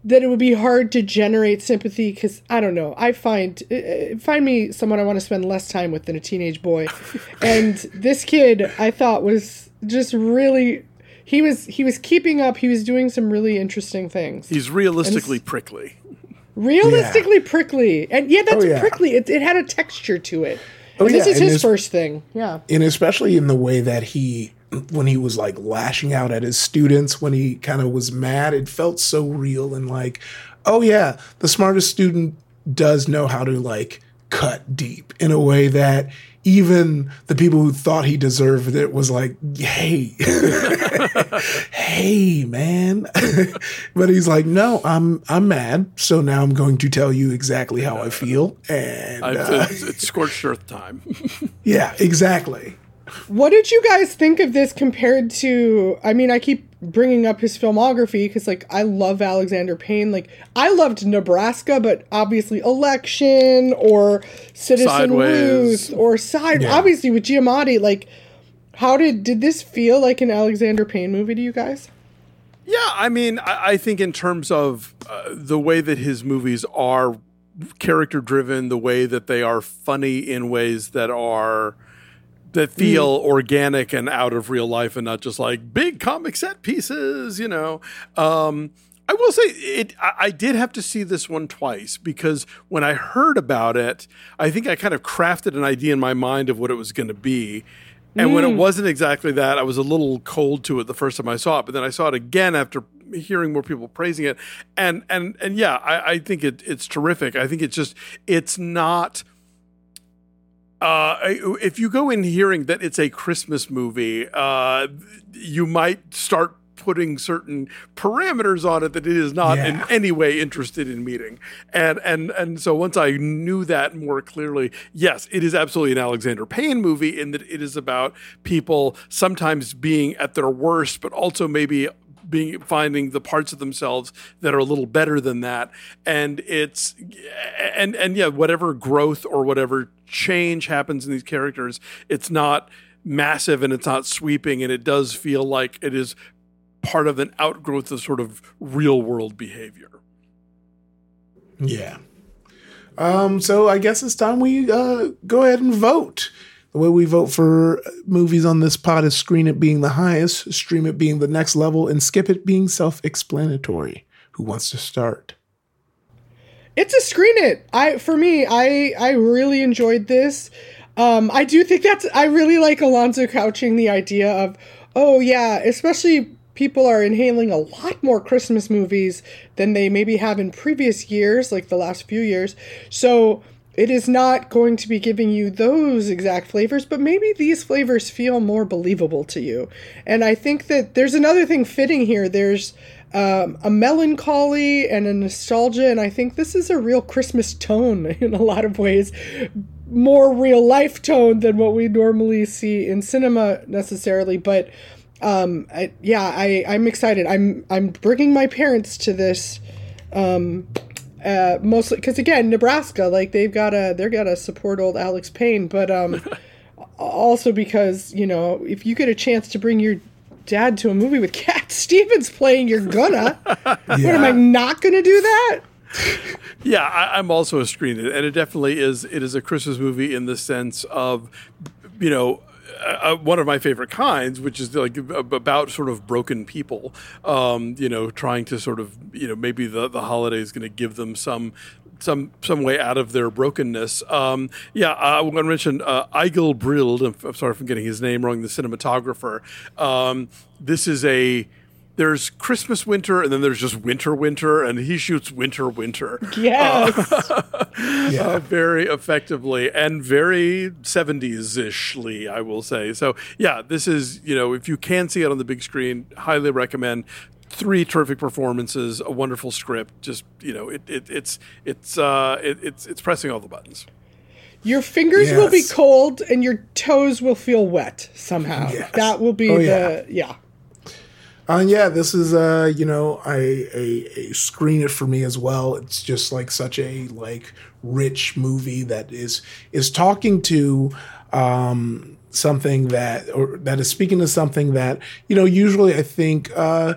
that it would be hard to generate sympathy because I don't know. I find uh, uh, find me someone I want to spend less time with than a teenage boy, and this kid I thought was just really. He was he was keeping up. He was doing some really interesting things. He's realistically prickly. Realistically prickly, and yeah, that's Oh, yeah. prickly. It, it had a texture to it. Oh, And this is and his first thing. Yeah. and especially in the way that he when he was like lashing out at his students when he kind of was mad it felt so real and like oh yeah the smartest student does know how to like cut deep in a way that even the people who thought he deserved it was like hey hey man. But he's like no i'm i'm mad. So now i'm going to tell you exactly how i feel. And uh, it's, it's scorched earth time. yeah exactly What did you guys think of this compared to? I mean, I keep bringing up his filmography because, like, I love Alexander Payne. Like, I loved Nebraska, but obviously Election or Citizen Sideways. Ruth or Side. Yeah. Obviously with Giamatti, like, how did did this feel like an Alexander Payne movie to you guys? Yeah, I mean, I, I think in terms of uh, the way that his movies are character driven, the way that they are funny in ways that are that feel organic and out of real life, and not just like big comic set pieces. You know, um, I will say it. I, I did have to see this one twice because when I heard about it, I think I kind of crafted an idea in my mind of what it was going to be. And when it wasn't exactly that, I was a little cold to it the first time I saw it. But then I saw it again after hearing more people praising it, and and and yeah, I, I think it it's terrific. I think it's just it's not. Uh, if you go in hearing that it's a Christmas movie, uh, you might start putting certain parameters on it that it is not in any way interested in meeting. And and and so once I knew that more clearly, yes, it is absolutely an Alexander Payne movie in that it is about people sometimes being at their worst, but also maybe being finding the parts of themselves that are a little better than that and it's and and yeah whatever growth or whatever change happens in these characters it's not massive and it's not sweeping and it does feel like it is part of an outgrowth of sort of real world behavior Yeah. Um, so I guess it's time we uh, go ahead and vote. The way we vote for movies on this pod is screen it being the highest, stream it being the next level, and skip it being self explanatory. Who wants to start? It's a screen it. I for me, I I really enjoyed this. Um, I do think that's I really like Alonso couching the idea of oh yeah, especially people are inhaling a lot more Christmas movies than they maybe have in previous years, like the last few years. So it is not going to be giving you those exact flavors, but maybe these flavors feel more believable to you. And I think that there's another thing fitting here. There's um, a melancholy and a nostalgia, and I think this is a real Christmas tone in a lot of ways. More real life tone than what we normally see in cinema necessarily, but um, I, yeah, I, I'm excited. I'm I'm bringing my parents to this um, uh, mostly because again nebraska like they've got to they're got to support old alex payne but um also because you know if you get a chance to bring your dad to a movie with cat stevens playing you're gonna what am i not gonna do that Yeah, I, I'm also a screen it, and it definitely is. It is a Christmas movie in the sense of you know, uh, one of my favorite kinds, which is like about sort of broken people, um, you know, trying to sort of, you know, maybe the, the holiday is going to give them some some some way out of their brokenness. Um, yeah, uh, I'm going to mention uh, Eigil Bryld. I'm, I'm, sorry if I'm getting his name wrong. The cinematographer. Um, this is a there's Christmas winter and then there's just winter winter and he shoots winter winter. Yes. Uh, yeah. uh, very effectively and very 70s ishly, I will say. So, yeah, this is, you know, if you can see it on the big screen, highly recommend. Three terrific performances, a wonderful script. Just you know, it, it it's it's uh, it, it's it's pressing all the buttons. Your fingers yes. will be cold and your toes will feel wet somehow. Yes. That will be oh, the yeah. Uh, yeah, this is uh, you know, I a, a screen it for me as well. It's just like such a like rich movie that is is talking to um something that or that is speaking to something that you know usually I think uh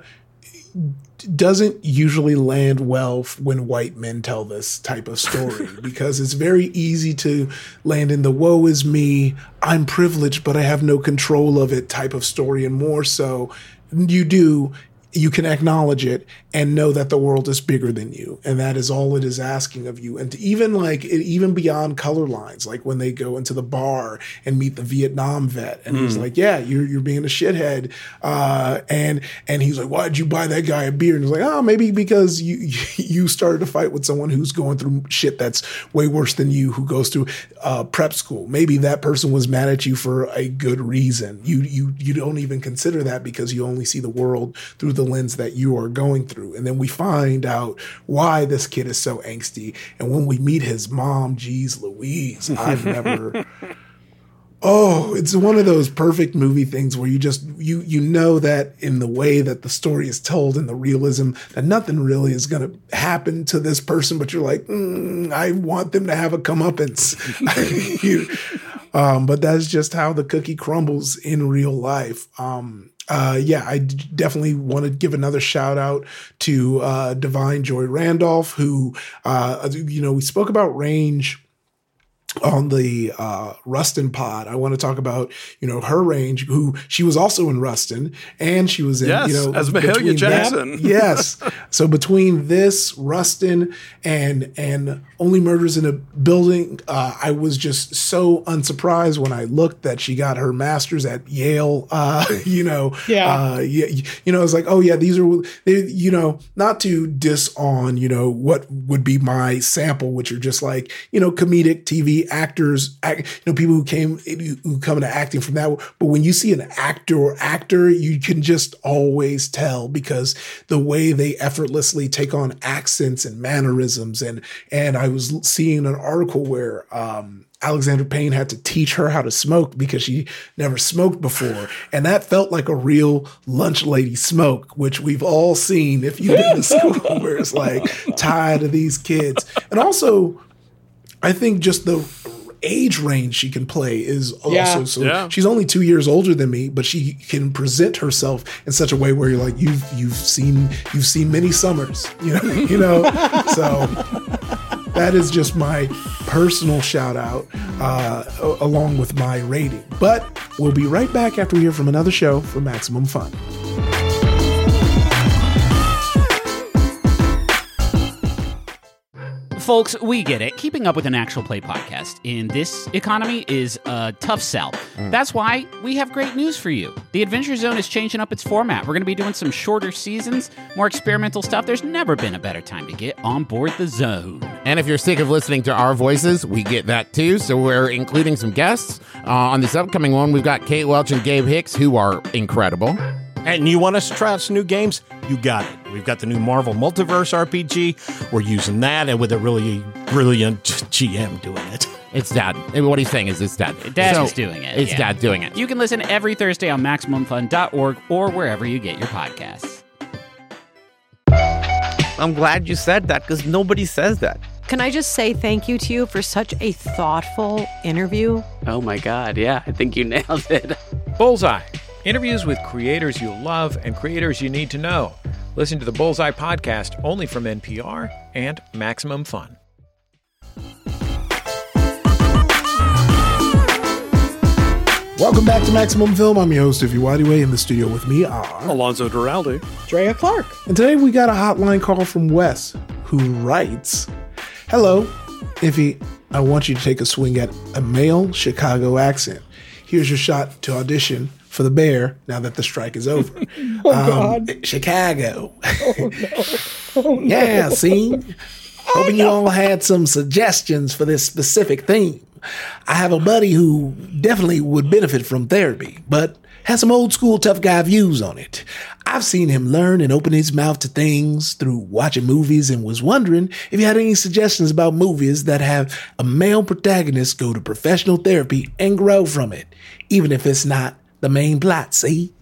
doesn't usually land well when white men tell this type of story because it's very easy to land in the woe is me, I'm privileged, but I have no control of it type of story. And more so, you do you can acknowledge it and know that the world is bigger than you and that is all it is asking of you and to even like even beyond color lines like when they go into the bar and meet the vietnam vet and mm. he's like yeah you're, you're being a shithead uh, and and he's like why'd you buy that guy a beer and he's like oh maybe because you you started to fight with someone who's going through shit that's way worse than you who goes to uh, prep school maybe that person was mad at you for a good reason you you you don't even consider that because you only see the world through the lens that you are going through. And then we find out why this kid is so angsty. And when we meet his mom, geez Louise, I've never. Oh, it's one of those perfect movie things where you just you you know that in the way that the story is told and the realism that nothing really is going to happen to this person, but you're like, mm, I want them to have a comeuppance. you, um, but that's just how the cookie crumbles in real life. Um, uh, yeah, I definitely want to give another shout out to uh, Da'Vine Joy Randolph, who, uh, you know, we spoke about range on the uh, Rustin pod. I want to talk about you know her range. Who she was also in Rustin, and she was in yes, you know as Mahalia Jackson. That, yes. So between this Rustin and and Only Murders in a Building, uh, I was just so unsurprised when I looked that she got her master's at Yale. Uh, you know, yeah, uh, you, you know, it's like oh yeah, these are they, you know not to diss on you know what would be my sample, which are just like you know comedic TV actors, act, you know, people who came who come into acting from that. But when you see an actor or actor, you can just always tell because the way they effortlessly take on accents and mannerisms. And and I was seeing an article where um, Alexander Payne had to teach her how to smoke because she never smoked before. And that felt like a real lunch lady smoke, which we've all seen if you've been to school where it's like tired of these kids. And also I think just the age range she can play is also yeah. so yeah. she's only two years older than me, but she can present herself in such a way where you're like you've you've seen you've seen many summers, you know, you know. so that is just my personal shout out uh, along with my rating. But we'll be right back after we hear from another show for Maximum Fun. Folks, we get it. Keeping up with an actual play podcast in this economy is a tough sell. Mm. That's why we have great news for you. The Adventure Zone is changing up its format. We're going to be doing some shorter seasons, more experimental stuff. There's never been a better time to get on board the zone. And if you're sick of listening to our voices, we get that too. So we're including some guests uh, on this upcoming one. We've got Kate Welch and Gabe Hicks, who are incredible. And you want us to try out some new games? You got it. We've got the new Marvel Multiverse RPG. We're using that and with a really brilliant GM doing it. It's Dad. What he's saying is it's Dad. Dad so, is doing it. It's yeah. Dad doing it. You can listen every Thursday on MaximumFun.org or wherever you get your podcasts. I'm glad you said that because nobody says that. Can I just say thank you to you for such a thoughtful interview? Oh my God. Yeah, I think you nailed it. Bullseye Interviews with creators you love and creators you need to know. Listen to the Bullseye podcast only from NPR and Maximum Fun. Welcome back to Maximum Film. I'm your host, Ify Nwadiwe. In the studio with me are Alonso Duralde, Drea Clark. And today we got a hotline call from Wes, who writes Hello, Ify. I want you to take a swing at a male Chicago accent. Here's your shot to audition for the Bear now that the strike is over. Oh, um, God. Chicago. Oh, no. Oh, no. Yeah, see? Hoping you all had some suggestions for this specific theme. I have a buddy who definitely would benefit from therapy, but has some old school tough guy views on it. I've seen him learn and open his mouth to things through watching movies and was wondering if you had any suggestions about movies that have a male protagonist go to professional therapy and grow from it, even if it's not the main plot, see?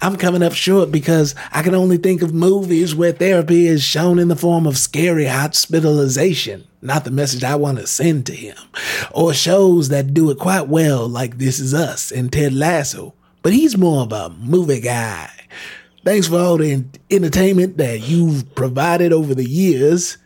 I'm coming up short because I can only think of movies where therapy is shown in the form of scary hospitalization, not the message I want to send to him, or shows that do it quite well, like This Is Us and Ted Lasso. But he's more of a movie guy. Thanks for all the entertainment that you've provided over the years.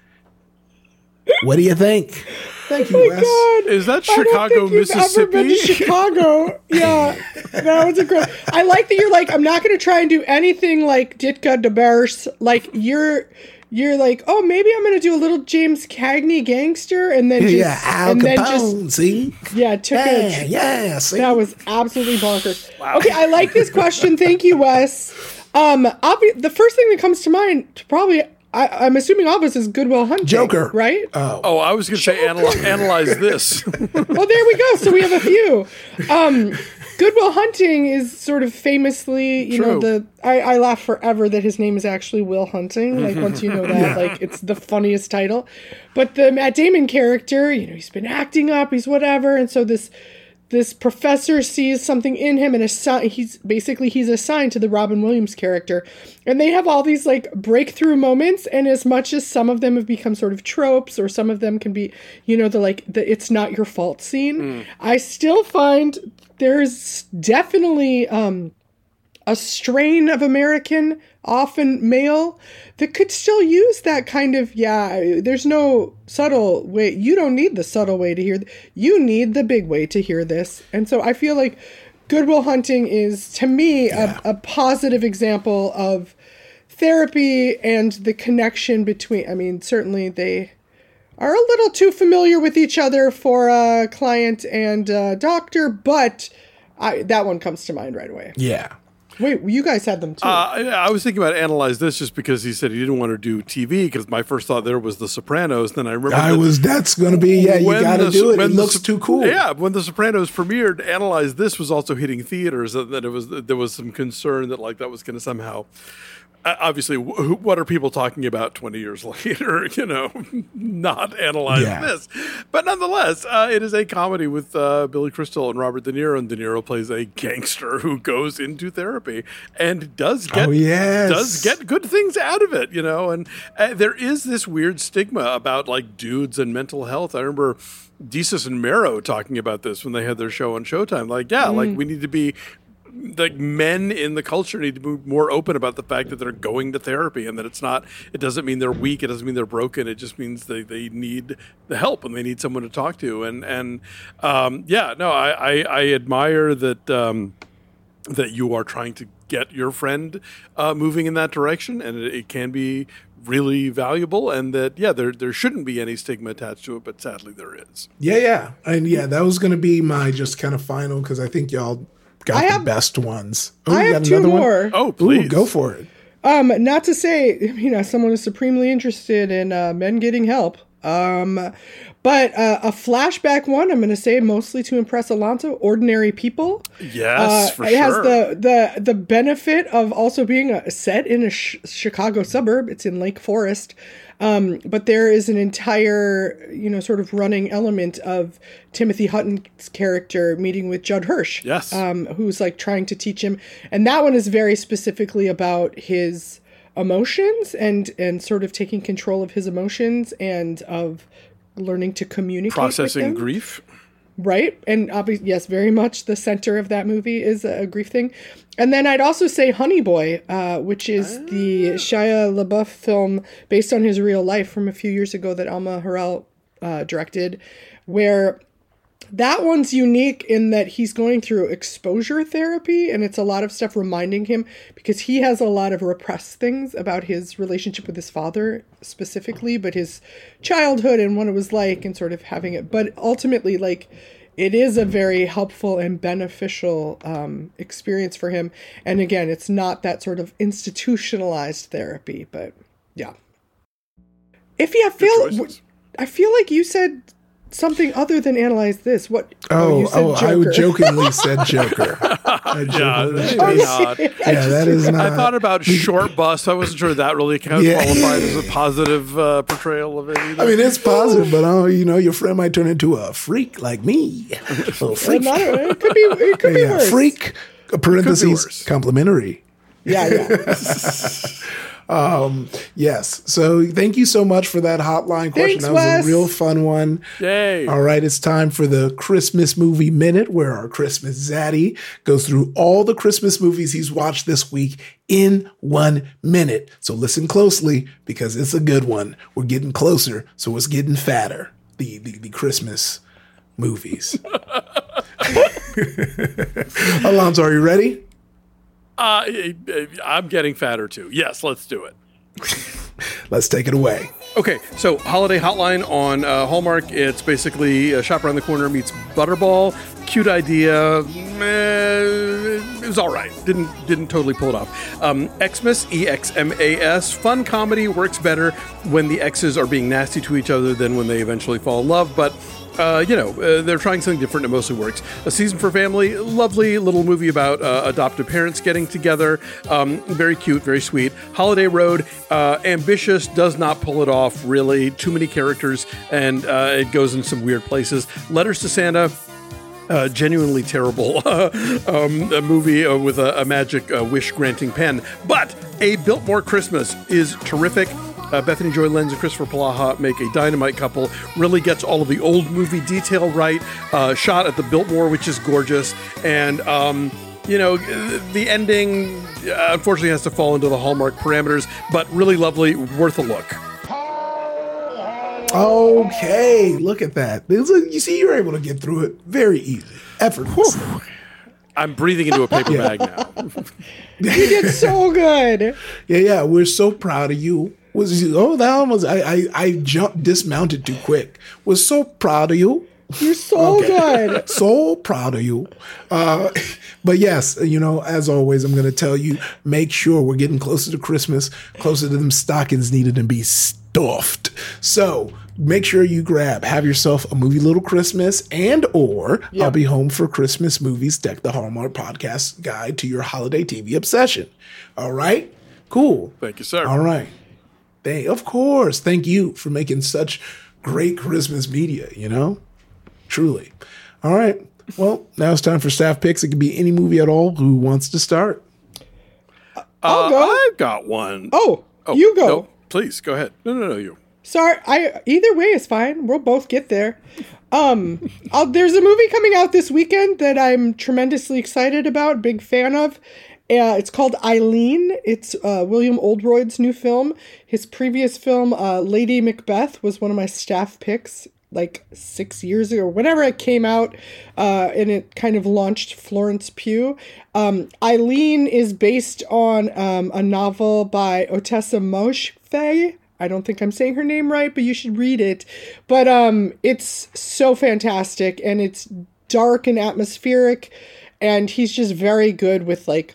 What do you think? Thank you, Wes. Oh God. Is that I don't Chicago, think you've Ever been to Mississippi? Chicago? Yeah, that was a great. I like that you're like, I'm not going to try and do anything like Ditka Da Bears. Like you're, you're like, oh, maybe I'm going to do a little James Cagney gangster, and then just, yeah, Al and then Capone, just, see? yeah, took Yeah, a, yeah, see? that was absolutely bonkers. Okay, I like this question. Thank you, Wes. Um, obvi- the first thing that comes to mind, to probably, I, I'm assuming all of us is Good Will Hunting. Joker. right? Oh, oh I was going to say analyze, analyze this. well, there we go. So we have a few. Um, Good Will Hunting is sort of famously, you know, the I, I laugh forever that his name is actually Will Hunting. Like once you know that, Yeah. like it's the funniest title. But the Matt Damon character, you know, he's been acting up, he's whatever, and so this this professor sees something in him and assi- he's basically he's assigned to the Robin Williams character. And they have all these like breakthrough moments and as much as some of them have become sort of tropes or some of them can be you know the like the it's not your fault scene I still find there's definitely um a strain of American, often male, that could still use that kind of, yeah, there's no subtle way. You don't need the subtle way to hear. th- You need the big way to hear this. And so I feel like Good Will Hunting is, to me, a, a positive example of therapy and the connection between, I mean, certainly they are a little too familiar with each other for a client and a doctor, but I, that one comes to mind right away. Yeah. Wait, you guys had them too. Uh, I, I was thinking about analyze this just because he said he didn't want to do TV because my first thought there was The Sopranos. Then I remember I that was, that's going to be, yeah, you when got to do it. It looks Sop- too cool. Yeah, when The Sopranos premiered, analyze this was also hitting theaters. That, that it was there was some concern that like that was going to somehow. Obviously, wh- what are people talking about 20 years later? You know, not analyze Yeah. this. But nonetheless, uh, it is a comedy with uh, Billy Crystal and Robert De Niro. And De Niro plays a gangster who goes into therapy and does get Oh, yes. does get good things out of it, you know. And uh, there is this weird stigma about like dudes and mental health. I remember Desus and Mero talking about this when they had their show on Showtime. Like, yeah, like we need to be like men in the culture need to be more open about the fact that they're going to therapy and that it's not it doesn't mean they're weak it doesn't mean they're broken it just means they, they need the help and they need someone to talk to and and um, yeah no I, I, I admire that um, that you are trying to get your friend uh, moving in that direction and it, it can be really valuable and that yeah there there shouldn't be any stigma attached to it but sadly there is Yeah, yeah. And yeah, that was going to be my just kind of final because I think y'all got I the have- best ones. I have two another one? more. oh Ooh, please go for it. Um, not to say, you know, someone is supremely interested in uh, men getting help. Um, but uh, a flashback one, I'm going to say mostly to impress Alonso, Ordinary People. yes Uh, for it sure has the, the the benefit of also being a, set in a sh- Chicago suburb. It's in Lake Forest, um, but there is an entire you know sort of running element of Timothy Hutton's character meeting with Judd Hirsch. Yes. um, who's like trying to teach him, and that one is very specifically about his emotions and and sort of taking control of his emotions and of learning to communicate processing grief Right. And obviously, yes, very much the center of that movie is a grief thing. And then I'd also say Honey Boy, uh, which is the Shia LaBeouf film based on his real life from a few years ago that Alma Har'el uh, directed, where That one's unique in that he's going through exposure therapy, and it's a lot of stuff reminding him because he has a lot of repressed things about his relationship with his father specifically, but his childhood and what it was like, and sort of having it. But ultimately, like, it is a very helpful and beneficial um, experience for him. And again, it's not that sort of institutionalized therapy, but yeah. If you feel, I feel like you said something other than analyze this. What? Oh, you said oh, I Joker. jokingly said Joker. I Yeah, jokingly- that is not. yeah, that is not. I thought about Shortbus. I wasn't sure that really kind of Yeah. qualified as a positive uh, portrayal of it. Either. I mean, it's positive, but oh, you know, your friend might turn into a freak like me. A little freak. not- it could be. It could be yeah, worse. freak. Parentheses complimentary. Yeah, yeah. Um, yes. So thank you so much for that hotline question. Thanks, that was Wes. a real fun one. Yay. All right, it's time for the Christmas movie minute where our Christmas zaddy goes through all the Christmas movies he's watched this week in one minute. So listen closely because it's a good one. We're getting closer, so it's getting fatter. The the, the Christmas movies. Alonso, are you ready? Uh, I'm getting fatter too. Yes, let's do it. Let's take it away. Okay, so Holiday Hotline on uh, Hallmark. It's basically a Shop Around the Corner meets Butterball. Cute idea. Meh, it was all right. Didn't didn't totally pull it off. Um, Xmas, E X M A S. Fun comedy works better when the X's are being nasty to each other than when they eventually fall in love. But uh, you know, uh, they're trying something different. It mostly works. A season for family, lovely little movie about uh, adoptive parents getting together. Um, very cute, very sweet. Holiday Road, uh, ambitious, does not pull it off really. Too many characters, and uh, it goes in some weird places. Letters to Santa. Uh, genuinely terrible um, a movie uh, with a, a magic uh, wish granting pen. But A Biltmore Christmas is terrific. Uh, Bethany Joy Lenz and Kristoffer Polaha make a dynamite couple. Really gets all of the old movie detail right. Uh, shot at the Biltmore, which is gorgeous. And, um, you know, the ending uh, unfortunately has to fall into the Hallmark parameters, but really lovely, worth a look. Okay, look at that. You see, you're able to get through it very easy, effortless. I'm breathing into a paper Yeah. bag now. You did so good. Yeah, yeah, we're so proud of you. Was oh that almost I I, I jumped dismounted too quick. Was so proud of you. You're so good. So proud of you. Uh, but yes, you know, as always, I'm going to tell you, make sure we're getting closer to Christmas, closer to them stockings needed to be stuffed. So make sure you grab, have yourself a movie Little Christmas and or I'll be home for Christmas movies, deck the Hallmark podcast guide to your holiday TV obsession. All right? Cool. Thank you, sir. All right. They, of course. Thank you for making such great Christmas media, you know? Truly. All right. Well, now it's time for staff picks. It could be any movie at all. Who wants to start? Uh, go. I've got one. Oh, you go. no, please go ahead. No, no, no, you. Sorry, I either way is fine. We'll both get there. Um, I'll, there's a movie coming out this weekend that I'm tremendously excited about, big fan of. Uh, it's called Eileen. It's uh, William Oldroyd's new film. His previous film, uh, Lady Macbeth, was one of my staff picks like six years ago, whenever it came out, uh, and it kind of launched Florence Pugh. Um, Eileen is based on um, a novel by Ottessa Moshfegh. I don't think I'm saying her name right, but you should read it. But um, it's so fantastic, and it's dark and atmospheric, and he's just very good with like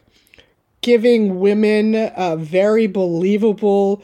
giving women uh, very believable,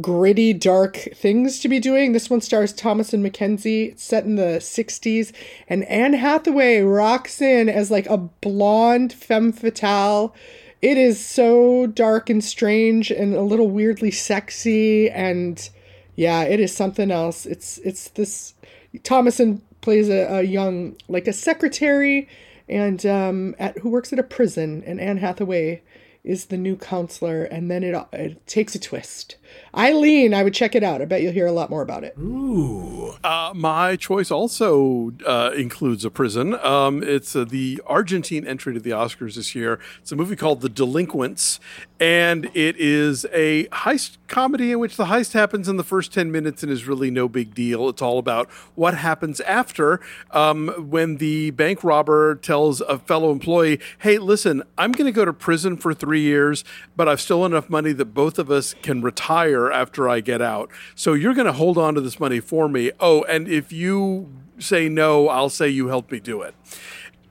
gritty, dark things to be doing. This one stars Thomasin McKenzie. Set in the 60s, and Anne Hathaway rocks in as like a blonde femme fatale. It is so dark and strange and a little weirdly sexy and yeah, it is something else. It's it's this Thomasin plays a, a young like a secretary and um at who works at a prison and Anne Hathaway is the new counselor and then it, it takes a twist. Eileen, I would check it out. I bet you'll hear a lot more about it. Ooh. Uh, my choice also uh, includes a prison. Um, it's uh, the Argentine entry to the Oscars this year. It's a movie called The Delinquents, and it is a heist comedy in which the heist happens in the first 10 minutes and is really no big deal. It's all about what happens after um, when the bank robber tells a fellow employee, hey, listen, I'm going to go to prison for three years, but I've still enough money that both of us can retire after I get out. So you're going to hold on to this money for me. Oh, and if you say no, I'll say you helped me do it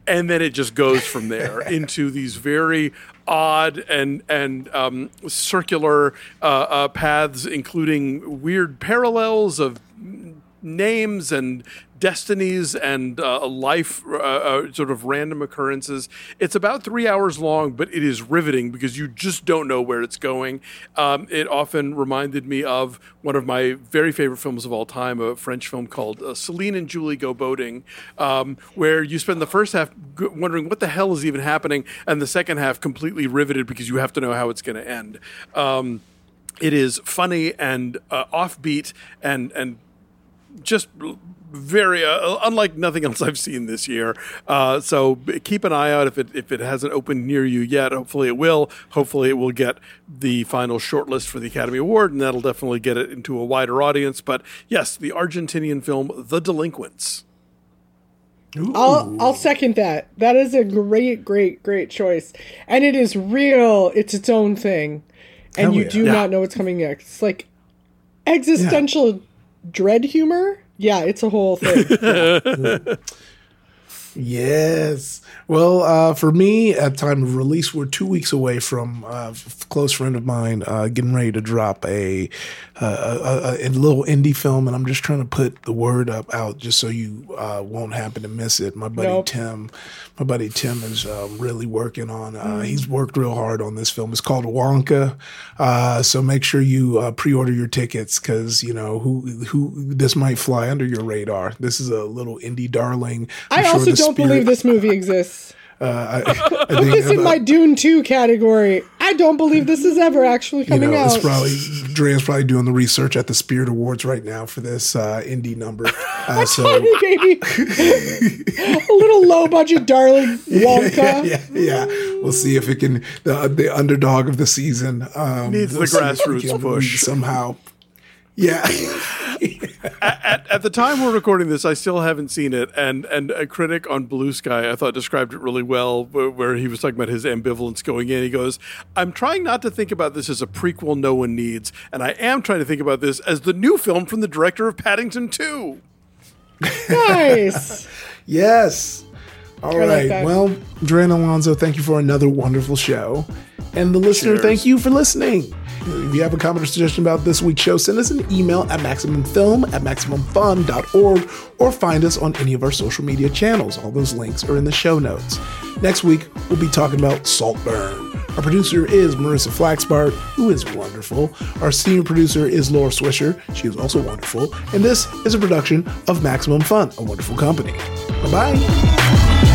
and then it just goes from there into these very odd and and um, circular uh, uh, paths, including weird parallels of names and destinies and uh, life uh, uh, sort of random occurrences. It's about three hours long, but it is riveting because you just don't know where it's going. Um, it often reminded me of one of my very favorite films of all time, a French film called uh, Celine and Julie Go Boating, um, where you spend the first half g- wondering what the hell is even happening, and the second half completely riveted because you have to know how it's going to end. Um, it is funny and uh, offbeat and and just very uh, unlike nothing else I've seen this year. Uh, so keep an eye out if it if it hasn't opened near you yet. Hopefully it will. Hopefully it will get the final shortlist for the Academy Award, and that'll definitely get it into a wider audience. But yes, the Argentinian film The Delinquents. I'll I'll second that. That is a great, great, great choice, and it is real. It's its own thing, and Hell you yeah. do Yeah. not know what's coming next. It's like existential dread humor. Yeah, it's a whole thing. Yes. Well, uh, for me, at time of release, we're two weeks away from uh, a close friend of mine uh, getting ready to drop a, uh, a, a, a little indie film, and I'm just trying to put the word up out just so you uh, won't happen to miss it. My buddy Nope. Tim, my buddy Tim is um, really working on. Uh, He's worked real hard on this film. It's called Wonka, uh, so make sure you uh, pre-order your tickets because you know who who this might fly under your radar. This is a little indie darling. I'm I also don't spirit- believe this movie exists. Uh, I, I Put think this in my Dune 2 category. I don't believe this is ever actually you coming know, out. it's probably Dre's probably doing the research at the Spirit Awards right now for this uh, indie number. Uh, so Tiny baby. a little low budget darling Wonka. yeah, yeah, yeah. We'll see if it can the the underdog of the season um, Needs the we'll see if it grassroots push. somehow. Yeah, at, at the time we're recording this, I still haven't seen it, and and a critic on Blue Sky I thought described it really well, where, where he was talking about his ambivalence going in. He goes, "I'm trying not to think about this as a prequel no one needs, and I am trying to think about this as the new film from the director of Paddington 2." Nice. yes. All I right. that. well, Dre and Alonso, thank you for another wonderful show. And the listener, Cheers. thank you for listening. If you have a comment or suggestion about this week's show, send us an email at MaximumFilm at MaximumFun.org or find us on any of our social media channels. All those links are in the show notes. Next week, we'll be talking about Saltburn. Our producer is Marissa Flaxbart, who is wonderful. Our senior producer is Laura Swisher. She is also wonderful. And this is a production of Maximum Fun, a wonderful company. Bye bye.